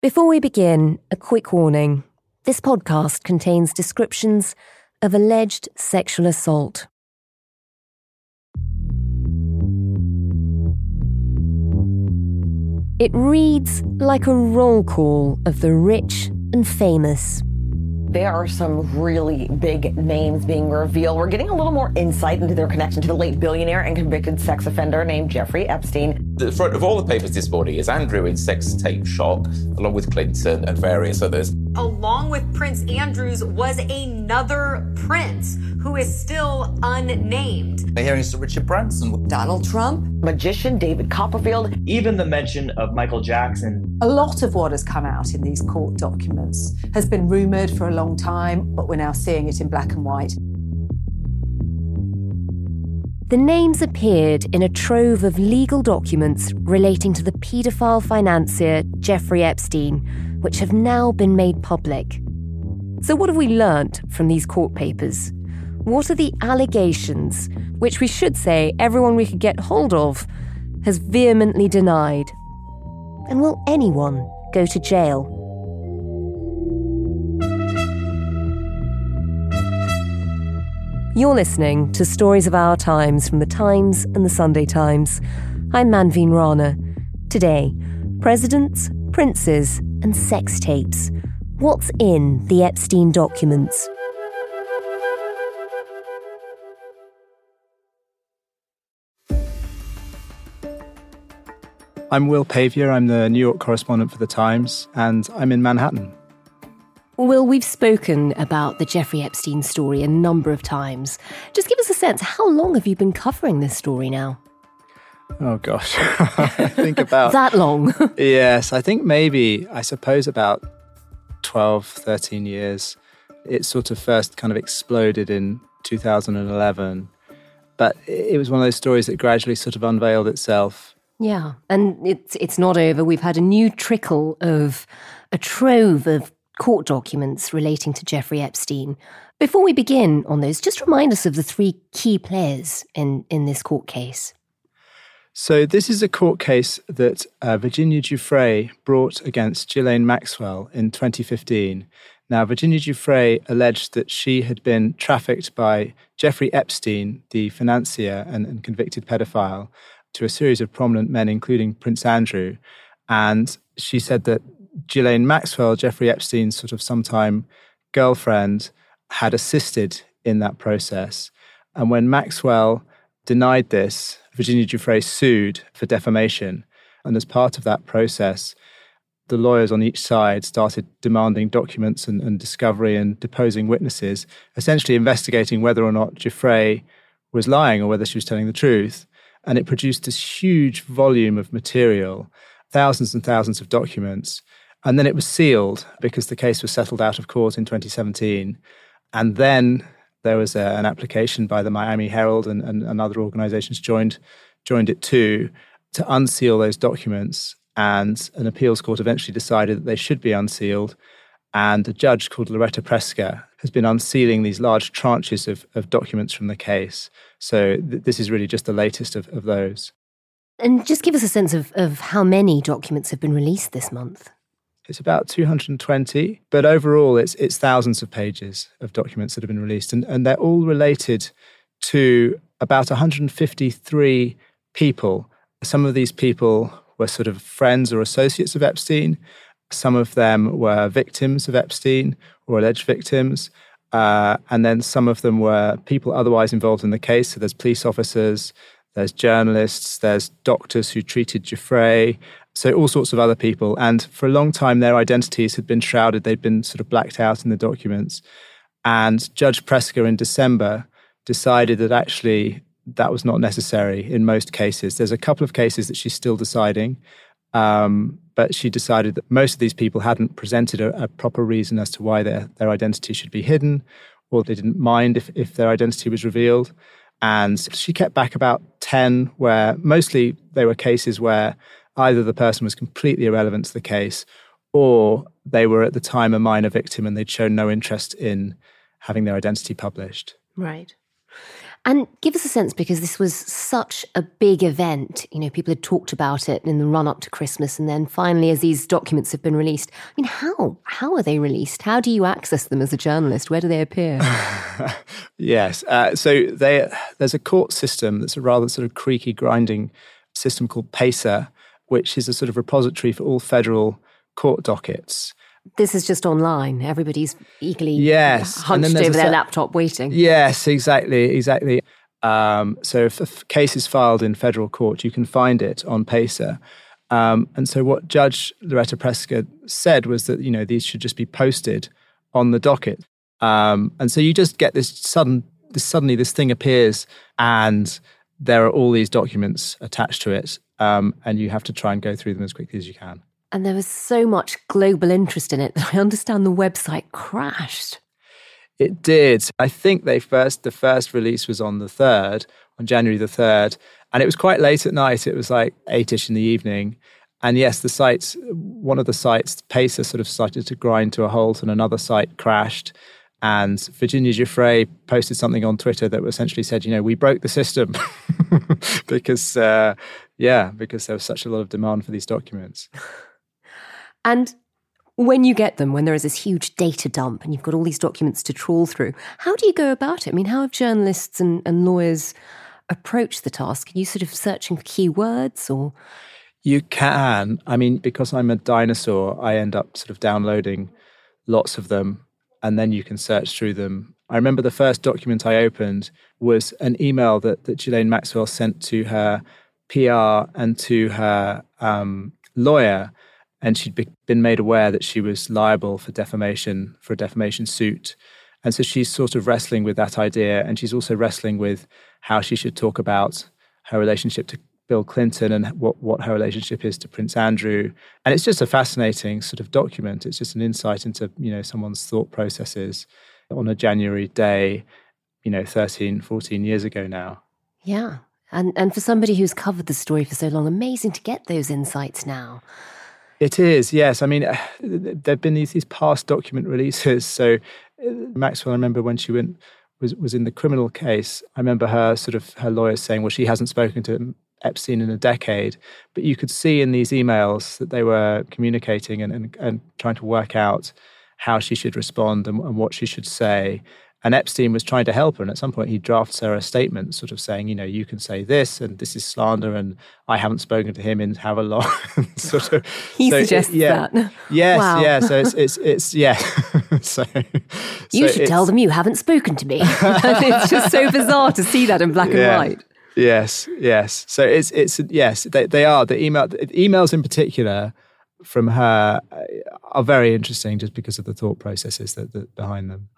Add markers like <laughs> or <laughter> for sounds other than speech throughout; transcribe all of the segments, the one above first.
Before we begin, a quick warning. This podcast contains descriptions of alleged sexual assault. It reads like a roll call of the rich and famous. There are some really big names being revealed. We're getting a little more insight into their connection to the late billionaire and convicted sex offender named Jeffrey Epstein. The front of all the papers this morning is Andrew in sex tape shock, along with Clinton and various others. Along with Prince Andrews was another prince who is still unnamed. We're hearing Sir Richard Branson. Donald Trump, magician David Copperfield, even the mention of Michael Jackson. A lot of what has come out in these court documents has been rumoured for a long time, but we're now seeing it in black and white. The names appeared in a trove of legal documents relating to the paedophile financier Jeffrey Epstein, which have now been made public. So, what have we learnt from these court papers? What are the allegations, which we should say everyone we could get hold of has vehemently denied? And will anyone go to jail? You're listening to Stories of Our Times from The Times and The Sunday Times. I'm Manveen Rana. Today, presidents, princes, and sex tapes. What's in the Epstein documents? I'm Will Pavia. I'm the New York correspondent for The Times, and I'm in Manhattan. Will, we've spoken about the Jeffrey Epstein story a number of times. Just give us a sense how long have you been covering this story now? Oh, gosh. <laughs> I think about <laughs> that long. <laughs> yes, I think maybe, I suppose, about 12, 13 years. It sort of first kind of exploded in 2011. But it was one of those stories that gradually sort of unveiled itself yeah, and it's it's not over. We've had a new trickle of a trove of court documents relating to Jeffrey Epstein. Before we begin on those, just remind us of the three key players in in this court case. So this is a court case that uh, Virginia Giuffre brought against Ghislaine Maxwell in 2015. Now, Virginia Giuffre alleged that she had been trafficked by Jeffrey Epstein, the financier and, and convicted pedophile, to a series of prominent men, including Prince Andrew. And she said that Ghislaine Maxwell, Jeffrey Epstein's sort of sometime girlfriend, had assisted in that process. And when Maxwell denied this, Virginia Giuffre sued for defamation. And as part of that process, the lawyers on each side started demanding documents and, and, discovery and deposing witnesses, essentially investigating whether or not Giuffre was lying or whether she was telling the truth and it produced this huge volume of material, thousands and thousands of documents. And then it was sealed because the case was settled out of court in 2017. And then there was a, an application by the Miami Herald and, and, and other organizations joined, joined it too to unseal those documents. And an appeals court eventually decided that they should be unsealed. And a judge called Loretta Preska has been unsealing these large tranches of, of documents from the case. So th- this is really just the latest of, of those. And just give us a sense of, of how many documents have been released this month. It's about 220, but overall it's, it's thousands of pages of documents that have been released, and, and they're all related to about 153 people Some of these people were sort of friends or associates of Epstein. Some of them were victims of Epstein or alleged victims. Uh, and then some of them were people otherwise involved in the case. So there's police officers, there's journalists, there's doctors who treated Giuffre, so all sorts of other people. And for a long time, their identities had been shrouded, they'd been sort of blacked out in the documents. And Judge Preska in December decided that actually that was not necessary in most cases. There's a couple of cases that she's still deciding, um, but she decided that most of these people hadn't presented a, a, proper reason as to why their, their identity should be hidden, or they didn't mind if, if their identity was revealed. And she kept back about 10, where mostly they were cases where either the person was completely irrelevant to the case or they were at the time a minor victim and they'd shown no interest in having their identity published. Right. And give us a sense because this was such a big event. You know, people had talked about it in the run up to Christmas, and then finally, as these documents have been released, I mean, how how are they released? How do you access them as a journalist? Where do they appear? <laughs> yes, uh, so they, there's a court system that's a rather sort of creaky, grinding system called PACER, which is a sort of repository for all federal court dockets. This is just online. Everybody's eagerly yes. hunched over their laptop waiting. Yes, exactly, exactly. Um, so if a f- case is filed in federal court, you can find it on PACER. Um, and so what Judge Loretta Preska said was that you know these should just be posted on the docket. Um, and so you just get this sudden, this suddenly this thing appears, and there are all these documents attached to it, um, and you have to try and go through them as quickly as you can. And there was so much global interest in it that I understand the website crashed. It did. I think they first the first release was on the third, on January the third, and it was quite late at night. It was like eight-ish in the evening. And yes, the sites, one of the sites, Pacer, sort of started to grind to a halt, and another site crashed. And Virginia Giuffre posted something on Twitter that essentially said, you know, we broke the system <laughs> because, uh, yeah, because there was such a lot of demand for these documents. <laughs> And when you get them, when there is this huge data dump and you've got all these documents to trawl through, how do you go about it? I mean, how have journalists and, and lawyers approached the task? Are you sort of searching for keywords or? You can. I mean, because I'm a dinosaur, I end up sort of downloading lots of them and then you can search through them. I remember the first document I opened was an email that, that Ghislaine Maxwell sent to her PR and to her um, lawyer and she'd be, been made aware that she was liable for defamation for a defamation suit and so she's sort of wrestling with that idea and she's also wrestling with how she should talk about her relationship to Bill Clinton and what, what her relationship is to Prince Andrew. And it's just a fascinating sort of document. It's just an insight into, you know, someone's thought processes on a January day, you know, 13, 14 years ago now. Yeah. And and for somebody who's covered the story for so long, amazing to get those insights now. It is, yes. I mean, <sighs> there have been these, these past document releases. So uh, Maxwell, I remember when she went was was in the criminal case. I remember her sort of her lawyer saying, "Well, she hasn't spoken to Epstein in a decade," but you could see in these emails that they were communicating and and, and trying to work out how she should respond and, and what she should say. And Epstein was trying to help her. And at some point, he drafts her a statement sort of saying, you know, you can say this and this is slander and I haven't spoken to him in however long. <laughs> sort of. He so suggests it, yeah. that. Yes, wow. yeah. So it's, it's, it's yeah. <laughs> so. You so should tell them you haven't spoken to me. <laughs> it's just so bizarre to see that in black yeah. and white. Yes, yes. So it's, it's, yes, they, they are. The email, the emails in particular from her uh, are very interesting just because of the thought processes that, that behind them.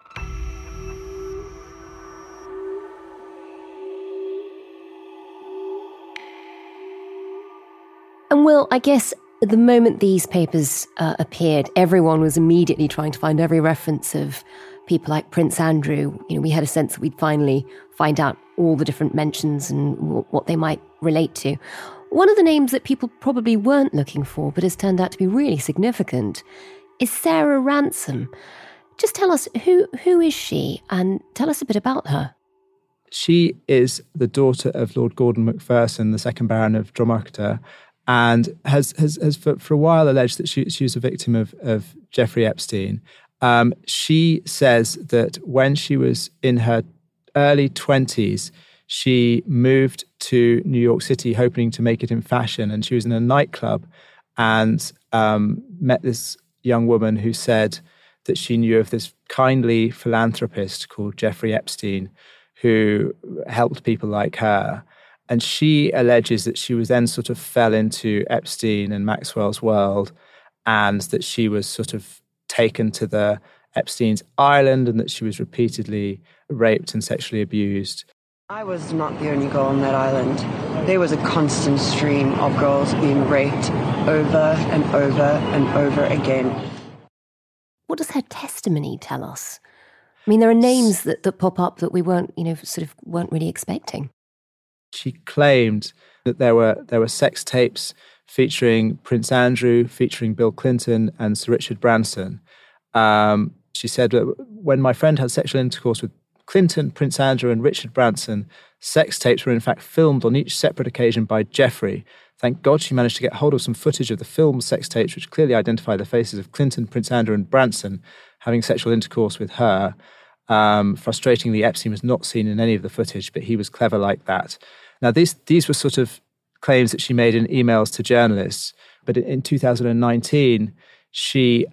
And well, I guess the moment these papers uh, appeared, everyone was immediately trying to find every reference of people like Prince Andrew. You know, we had a sense that we'd finally find out all the different mentions and w- what they might relate to. One of the names that people probably weren't looking for, but has turned out to be really significant, is Sarah Ransom. Just tell us who who is she, and tell us a bit about her. She is the daughter of Lord Gordon Macpherson, the second Baron of Drumochter, and has has, has for, for a while alleged that she, she was a victim of, of Jeffrey Epstein. Um, she says that when she was in her early 20s, she moved to New York City hoping to make it in fashion. And she was in a nightclub and um, met this young woman who said that she knew of this kindly philanthropist called Jeffrey Epstein who helped people like her. And she alleges that she was then sort of fell into Epstein and Maxwell's world and that she was sort of taken to the Epstein's island and that she was repeatedly raped and sexually abused. I was not the only girl on that island. There was a constant stream of girls being raped over and over and over again. What does her testimony tell us? I mean, there are names that, that pop up that we weren't, you know, sort of weren't really expecting. She claimed that there were there were sex tapes featuring Prince Andrew, featuring Bill Clinton and Sir Richard Branson. Um, she said that when my friend had sexual intercourse with Clinton, Prince Andrew, and Richard Branson, sex tapes were in fact filmed on each separate occasion by Jeffrey. Thank God she managed to get hold of some footage of the filmed sex tapes, which clearly identify the faces of Clinton, Prince Andrew, and Branson having sexual intercourse with her. Um, frustratingly, Epstein was not seen in any of the footage, but he was clever like that. Now, these these were sort of claims that she made in emails to journalists. But in 2019, she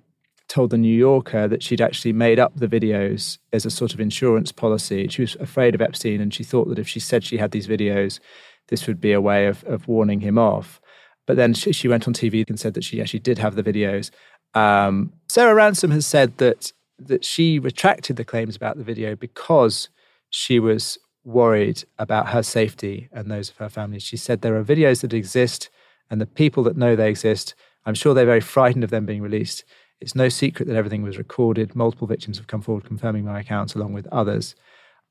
told the New Yorker that she'd actually made up the videos as a sort of insurance policy. She was afraid of Epstein, and she thought that if she said she had these videos, this would be a way of, of warning him off. But then she, she went on TV and said that she actually did have the videos. Um, Sarah Ransom has said that that she retracted the claims about the video because she was worried about her safety and those of her family. She said there are videos that exist, and the people that know they exist, I'm sure they're very frightened of them being released. It's no secret that everything was recorded. Multiple victims have come forward confirming my accounts along with others.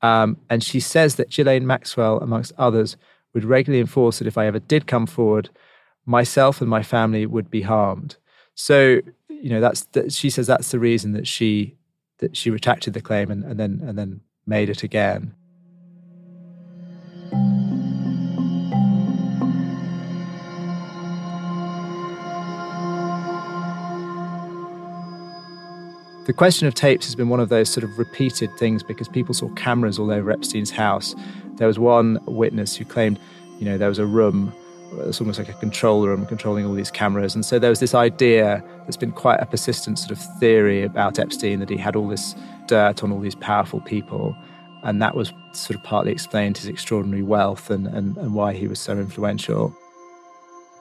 Um, and she says that Ghislaine Maxwell, amongst others, would regularly enforce that if I ever did come forward, myself and my family would be harmed. So, you know, that's that, she says that's the reason that she that she retracted the claim and, and then and then made it again. The question of tapes has been one of those sort of repeated things because people saw cameras all over Epstein's house. There was one witness who claimed, you know, there was a room, it's almost like a control room controlling all these cameras. And so there was this idea that's been quite a persistent sort of theory about Epstein that he had all this dirt on all these powerful people. And that was sort of partly explained his extraordinary wealth and, and, and why he was so influential.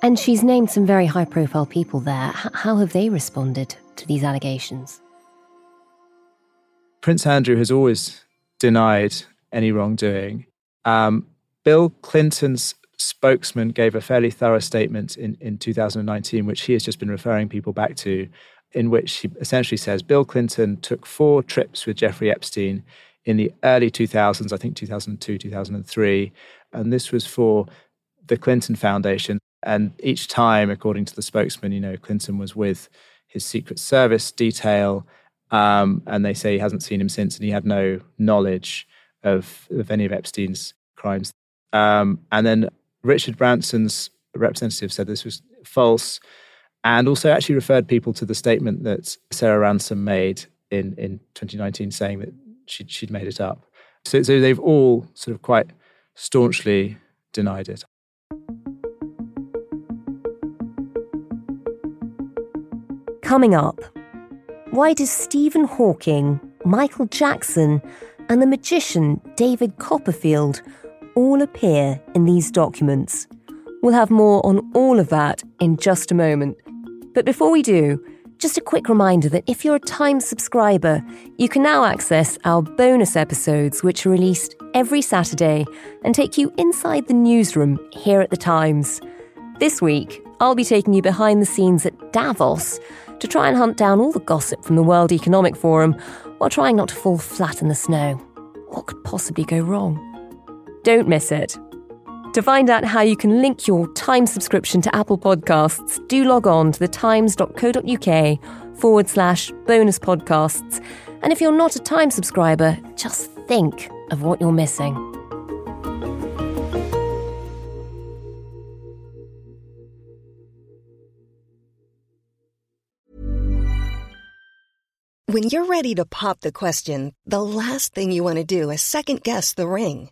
And she's named some very high profile people there. H- how have they responded to these allegations? Prince Andrew has always denied any wrongdoing. Um, Bill Clinton's spokesman gave a fairly thorough statement in, in 2019, which he has just been referring people back to, in which he essentially says Bill Clinton took four trips with Jeffrey Epstein in the early 2000s, I think 2002, 2003. And this was for the Clinton Foundation. And each time, according to the spokesman, you know, Clinton was with his Secret Service detail um, and they say he hasn't seen him since, and he had no knowledge of, of any of Epstein's crimes. Um, and then Richard Branson's representative said this was false, and also actually referred people to the statement that Sarah Ransom made in, in 2019, saying that she'd, she'd made it up. So, so they've all sort of quite staunchly denied it. Coming up, why does Stephen Hawking, Michael Jackson, and the magician David Copperfield all appear in these documents? We'll have more on all of that in just a moment. But before we do, just a quick reminder that if you're a Times subscriber, you can now access our bonus episodes, which are released every Saturday and take you inside the newsroom here at the Times. This week, I'll be taking you behind the scenes at Davos to try and hunt down all the gossip from the World Economic Forum while trying not to fall flat in the snow. What could possibly go wrong? Don't miss it. To find out how you can link your Times subscription to Apple Podcasts, do log on to thetimes.co.uk forward slash bonus podcasts. And if you're not a Times subscriber, just think of what you're missing. When you're ready to pop the question, the last thing you want to do is second guess the ring.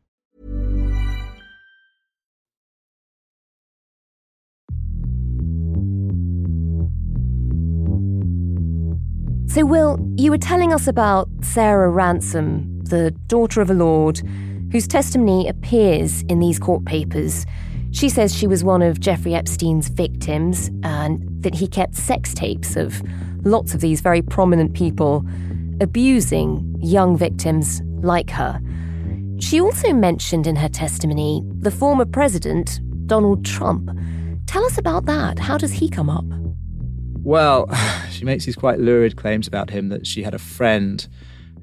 So, Will, you were telling us about Sarah Ransom, the daughter of a lord, whose testimony appears in these court papers. She says she was one of Jeffrey Epstein's victims and that he kept sex tapes of lots of these very prominent people abusing young victims like her. She also mentioned in her testimony the former president, Donald Trump. Tell us about that. How does he come up? Well, <sighs> she makes these quite lurid claims about him that she had a friend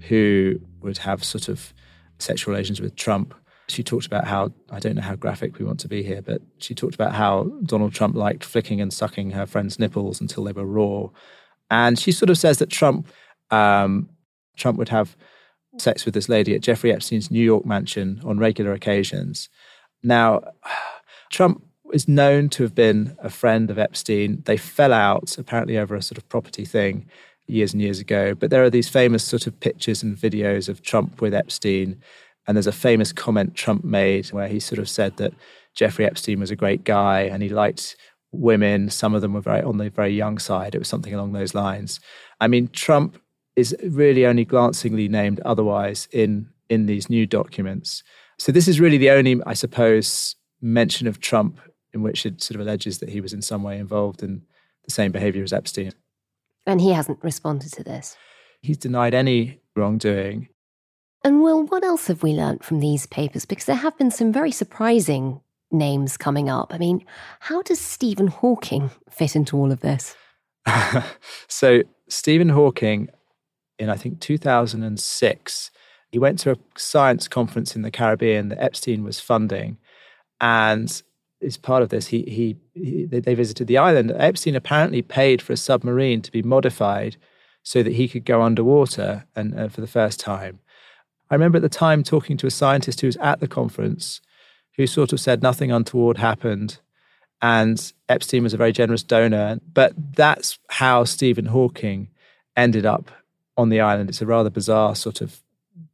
who would have sort of sexual relations with Trump. She talked about how, I don't know how graphic we want to be here, but she talked about how Donald Trump liked flicking and sucking her friend's nipples until they were raw. And she sort of says that Trump, um, Trump would have sex with this lady at Jeffrey Epstein's New York mansion on regular occasions. Now, <sighs> Trump is known to have been a friend of Epstein. They fell out, apparently, over a sort of property thing years and years ago. But there are these famous sort of pictures and videos of Trump with Epstein. And there's a famous comment Trump made where he sort of said that Jeffrey Epstein was a great guy and he liked women. Some of them were very on the very young side. It was something along those lines. I mean, Trump is really only glancingly named otherwise in in these new documents. So this is really the only, I suppose, mention of Trump in which it sort of alleges that he was in some way involved in the same behavior as Epstein. And he hasn't responded to this. He's denied any wrongdoing. And Will, what else have we learnt from these papers? Because there have been some very surprising names coming up. I mean, how does Stephen Hawking fit into all of this? <laughs> so, Stephen Hawking, in I think 2006, he went to a science conference in the Caribbean that Epstein was funding. And as part of this, he, he, he, they visited the island. Epstein apparently paid for a submarine to be modified so that he could go underwater and uh, for the first time. I remember at the time talking to a scientist who was at the conference who sort of said nothing untoward happened and Epstein was a very generous donor. But that's how Stephen Hawking ended up on the island. It's a rather bizarre sort of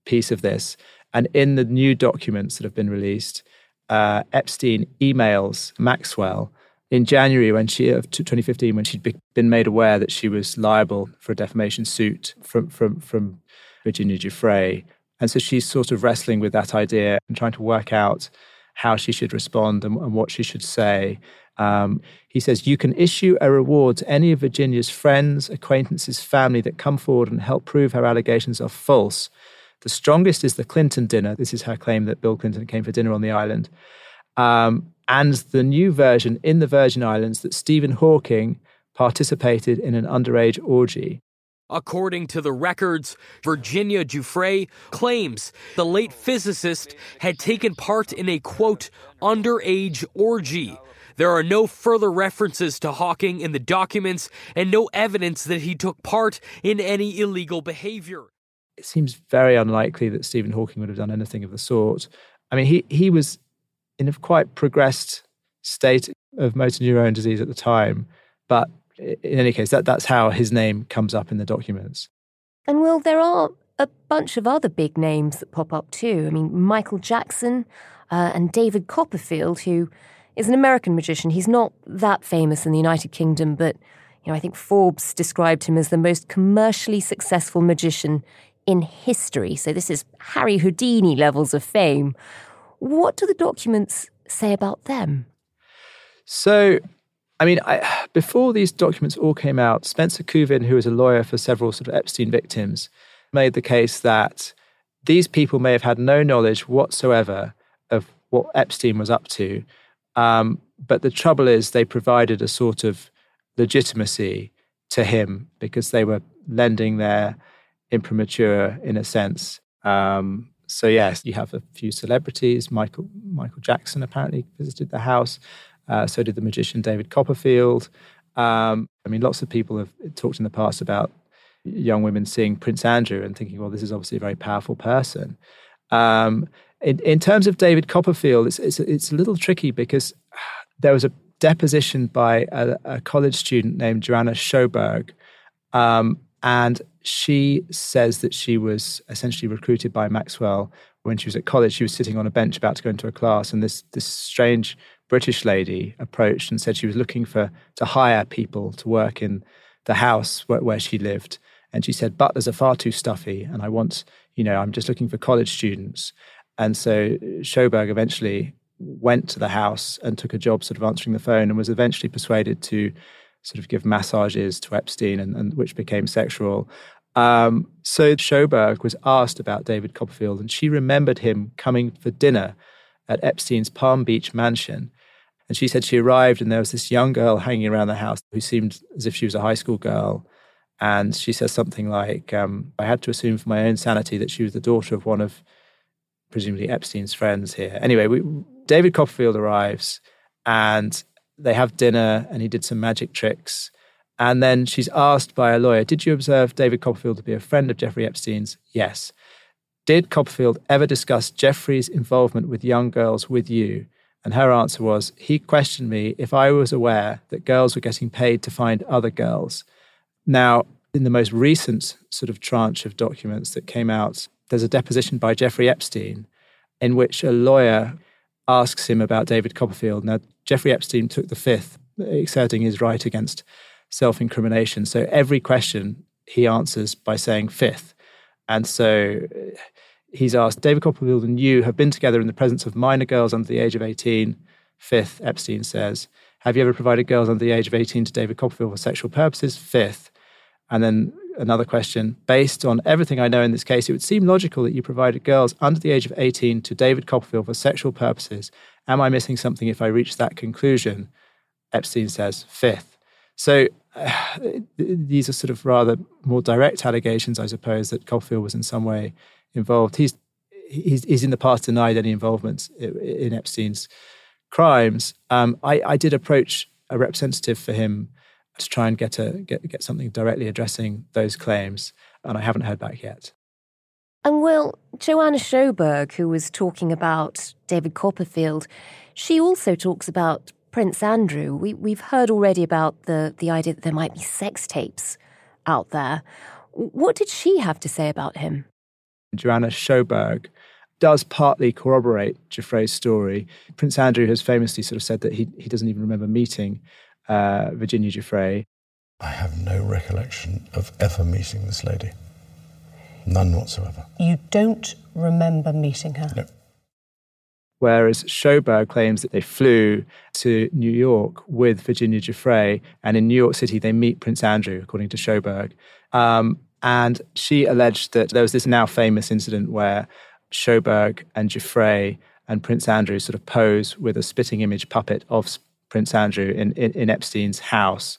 piece of this. And in the new documents that have been released, uh, Epstein emails Maxwell in January when she of 2015 when she'd been made aware that she was liable for a defamation suit from from from Virginia Giuffre, and so she's sort of wrestling with that idea and trying to work out how she should respond and, and what she should say. Um, he says you can issue a reward to any of Virginia's friends, acquaintances, family that come forward and help prove her allegations are false. The strongest is the Clinton dinner. This is her claim that Bill Clinton came for dinner on the island. Um, and the new version in the Virgin Islands that Stephen Hawking participated in an underage orgy. According to the records, Virginia Giuffre claims the late physicist had taken part in a quote, underage orgy. There are no further references to Hawking in the documents and no evidence that he took part in any illegal behavior. It seems very unlikely that Stephen Hawking would have done anything of the sort. I mean, he, he was in a quite progressed state of motor neurone disease at the time, but in any case, that, that's how his name comes up in the documents. And Will, there are a bunch of other big names that pop up too. I mean, Michael Jackson uh, and David Copperfield, who is an American magician. He's not that famous in the United Kingdom, but you know, I think Forbes described him as the most commercially successful magician in history. So this is Harry Houdini levels of fame. What do the documents say about them? So I mean, I, before these documents all came out, Spencer Kuvin, who was a lawyer for several sort of Epstein victims, made the case that these people may have had no knowledge whatsoever of what Epstein was up to. Um, but the trouble is, they provided a sort of legitimacy to him because they were lending their imprimatur in a sense. Um, so yes, you have a few celebrities. Michael Michael Jackson apparently visited the house. Uh, so did the magician David Copperfield. Um, I mean, lots of people have talked in the past about young women seeing Prince Andrew and thinking, well, this is obviously a very powerful person. Um, in, in, terms of David Copperfield, it's, it's, it's, a little tricky because there was a deposition by a, a college student named Joanna Sjoberg, Um, and she says that she was essentially recruited by Maxwell when she was at college. She was sitting on a bench about to go into a class, and this, this strange British lady approached and said she was looking for to hire people to work in the house where, where she lived. And she said, butlers are far too stuffy, and I want, you know, I'm just looking for college students. And so Sjoberg eventually went to the house and took a job sort of answering the phone and was eventually persuaded to sort of give massages to Epstein, and, and which became sexual. Um, so Sjoberg was asked about David Copperfield, and she remembered him coming for dinner at Epstein's Palm Beach mansion. And she said she arrived, and there was this young girl hanging around the house who seemed as if she was a high school girl. And she says something like, um, I had to assume for my own sanity that she was the daughter of one of presumably Epstein's friends here. Anyway, we, David Copperfield arrives and they have dinner and he did some magic tricks. And then she's asked by a lawyer, Did you observe David Copperfield to be a friend of Jeffrey Epstein's? Yes. Did Copperfield ever discuss Jeffrey's involvement with young girls with you? And her answer was, He questioned me if I was aware that girls were getting paid to find other girls. Now, in the most recent sort of tranche of documents that came out, there's a deposition by Jeffrey Epstein in which a lawyer asks him about David Copperfield. Now, Jeffrey Epstein took the fifth, asserting his right against self incrimination. So every question he answers by saying fifth. And so uh, he's asked, David Copperfield and you have been together in the presence of minor girls under the age of 18. Fifth, Epstein says, Have you ever provided girls under the age of 18 to David Copperfield for sexual purposes? Fifth. And then another question. Based on everything I know in this case, it would seem logical that you provided girls under the age of 18 to David Copperfield for sexual purposes. Am I missing something if I reach that conclusion? Epstein says, fifth. So uh, <sighs> these are sort of rather more direct allegations, I suppose, that Copperfield was in some way involved. He's, he's, he's in the past denied any involvement in Epstein's crimes. Um, I, I did approach a representative for him to try and get a get get something directly addressing those claims, and I haven't heard back yet. And well, Joanna Sjoberg, who was talking about David Copperfield, she also talks about Prince Andrew. We, we've heard already about the, the idea that there might be sex tapes out there. What did she have to say about him? Joanna Sjoberg does partly corroborate Giuffre's story. Prince Andrew has famously sort of said that he, he doesn't even remember meeting uh, Virginia Giuffre. I have no recollection of ever meeting this lady. None whatsoever. You don't remember meeting her? No. Whereas Sjoberg claims that they flew to New York with Virginia Giuffre, and in New York City they meet Prince Andrew, according to Sjoberg. Um, and she alleged that there was this now famous incident where Sjoberg and Giuffre and Prince Andrew sort of pose with a spitting image puppet of Prince Andrew in, in, in Epstein's house.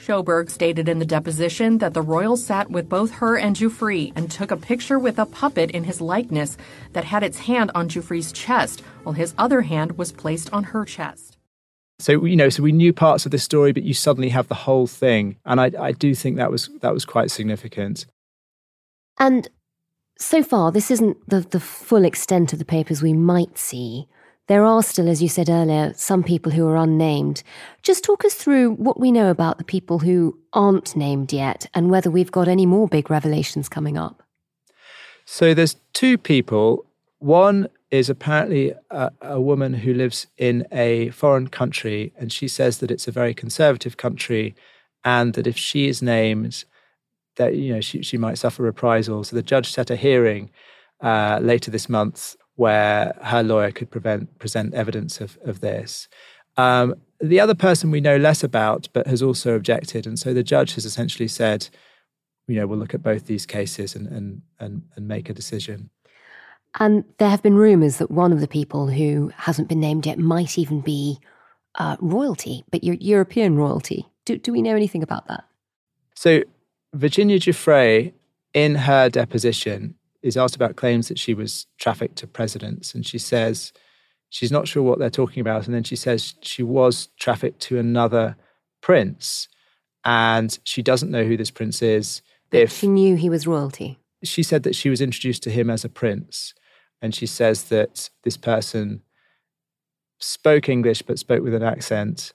Sjoberg stated in the deposition that the royal sat with both her and Giuffre and took a picture with a puppet in his likeness that had its hand on Giuffre's chest, while his other hand was placed on her chest. So you know, so we knew parts of this story, but you suddenly have the whole thing, and I, I do think that was that was quite significant. And so far, this isn't the the full extent of the papers we might see. There are still, as you said earlier, some people who are unnamed. Just talk us through what we know about the people who aren't named yet and whether we've got any more big revelations coming up. So there's two people. One is apparently a, a, woman who lives in a foreign country, and she says that it's a very conservative country, and that if she is named, that you know she, she might suffer reprisals. So the judge set a hearing uh, later this month where her lawyer could prevent, present evidence of, of this. Um, The other person we know less about, but has also objected. And so the judge has essentially said, you know, we'll look at both these cases and, and, and, and make a decision. And there have been rumours that one of the people who hasn't been named yet might even be uh, royalty, but European royalty. Do, do we know anything about that? So, Virginia Giuffre, in her deposition, is asked about claims that she was trafficked to presidents. And she says she's not sure what they're talking about. And then she says she was trafficked to another prince. And she doesn't know who this prince is. But if she knew he was royalty. She said that she was introduced to him as a prince. And she says that this person spoke English but spoke with an accent,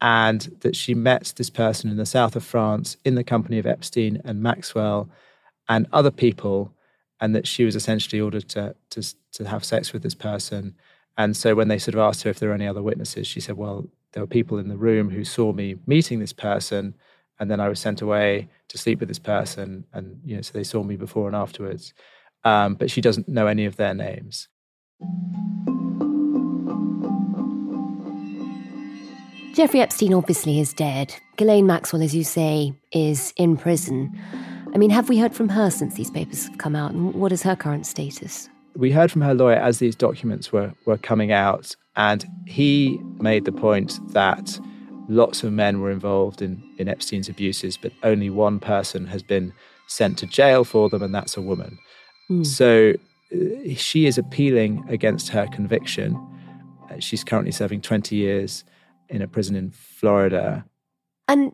and that she met this person in the south of France in the company of Epstein and Maxwell and other people, and that she was essentially ordered to, to, to have sex with this person. And so when they sort of asked her if there were any other witnesses, she said, Well, there were people in the room who saw me meeting this person, and then I was sent away to sleep with this person. And, you know, so they saw me before and afterwards. Um, but she doesn't know any of their names. Jeffrey Epstein obviously is dead. Ghislaine Maxwell, as you say, is in prison. I mean, have we heard from her since these papers have come out? And what is her current status? We heard from her lawyer as these documents were, were coming out, and he made the point that lots of men were involved in, in Epstein's abuses, but only one person has been sent to jail for them, and that's a woman. Mm. So uh, she is appealing against her conviction. Uh, she's currently serving 20 years in a prison in Florida. And,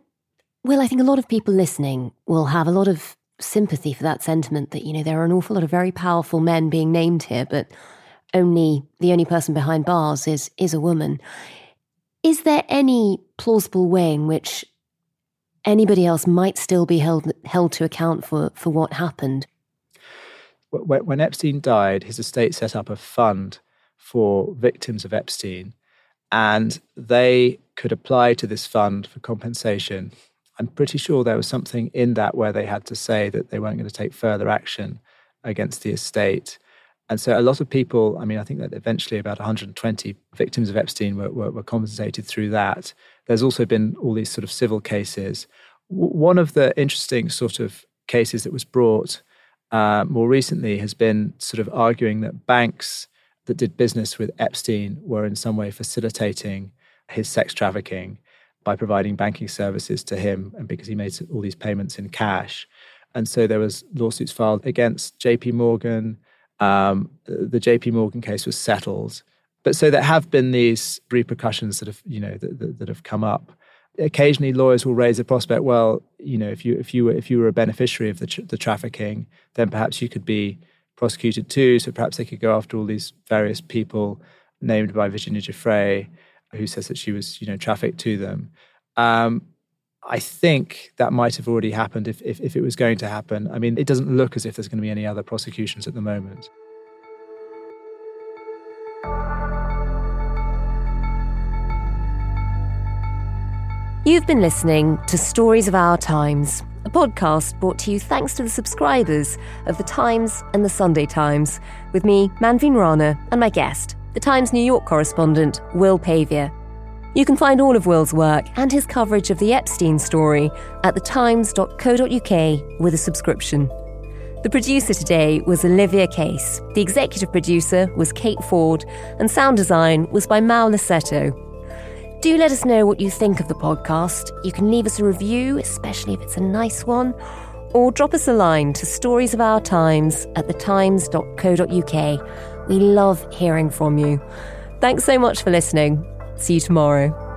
well, I think a lot of people listening will have a lot of sympathy for that sentiment that, you know, there are an awful lot of very powerful men being named here, but only the only person behind bars is is a woman. Is there any plausible way in which anybody else might still be held held to account for for what happened? When Epstein died, his estate set up a fund for victims of Epstein and they could apply to this fund for compensation. I'm pretty sure there was something in that where they had to say that they weren't going to take further action against the estate. And so a lot of people, I mean, I think that eventually about 120 victims of Epstein were, were, were compensated through that. There's also been all these sort of civil cases. One of the interesting sort of cases that was brought uh, more recently has been sort of arguing that banks that did business with Epstein were in some way facilitating his sex trafficking by providing banking services to him and because he made all these payments in cash. And so there was lawsuits filed against JP Morgan. Um, the JP Morgan case was settled. But so there have been these repercussions that have, you know, that, that, that have come up. Occasionally, lawyers will raise a prospect. Well, you know, if you if you were if you were a beneficiary of the, the trafficking, then perhaps you could be prosecuted too. So perhaps they could go after all these various people named by Virginia Giuffre, who says that she was, you know, trafficked to them. Um, I think that might have already happened if, if, if it was going to happen. I mean, it doesn't look as if there's going to be any other prosecutions at the moment. You've been listening to Stories of Our Times a podcast brought to you thanks to the subscribers of The Times and The Sunday Times, with me, Manveen Rana, and my guest, The Times New York correspondent, Will Pavia. You can find all of Will's work and his coverage of the Epstein story at thetimes.co.uk with a subscription. The producer today was Olivia Case, the executive producer was Kate Ford, and sound design was by Mao Lassetto. Do let us know what you think of the podcast. You can leave us a review, especially if it's a nice one, or drop us a line to Stories of Our Times at thetimes.co.uk. We love hearing from you. Thanks so much for listening. See you tomorrow.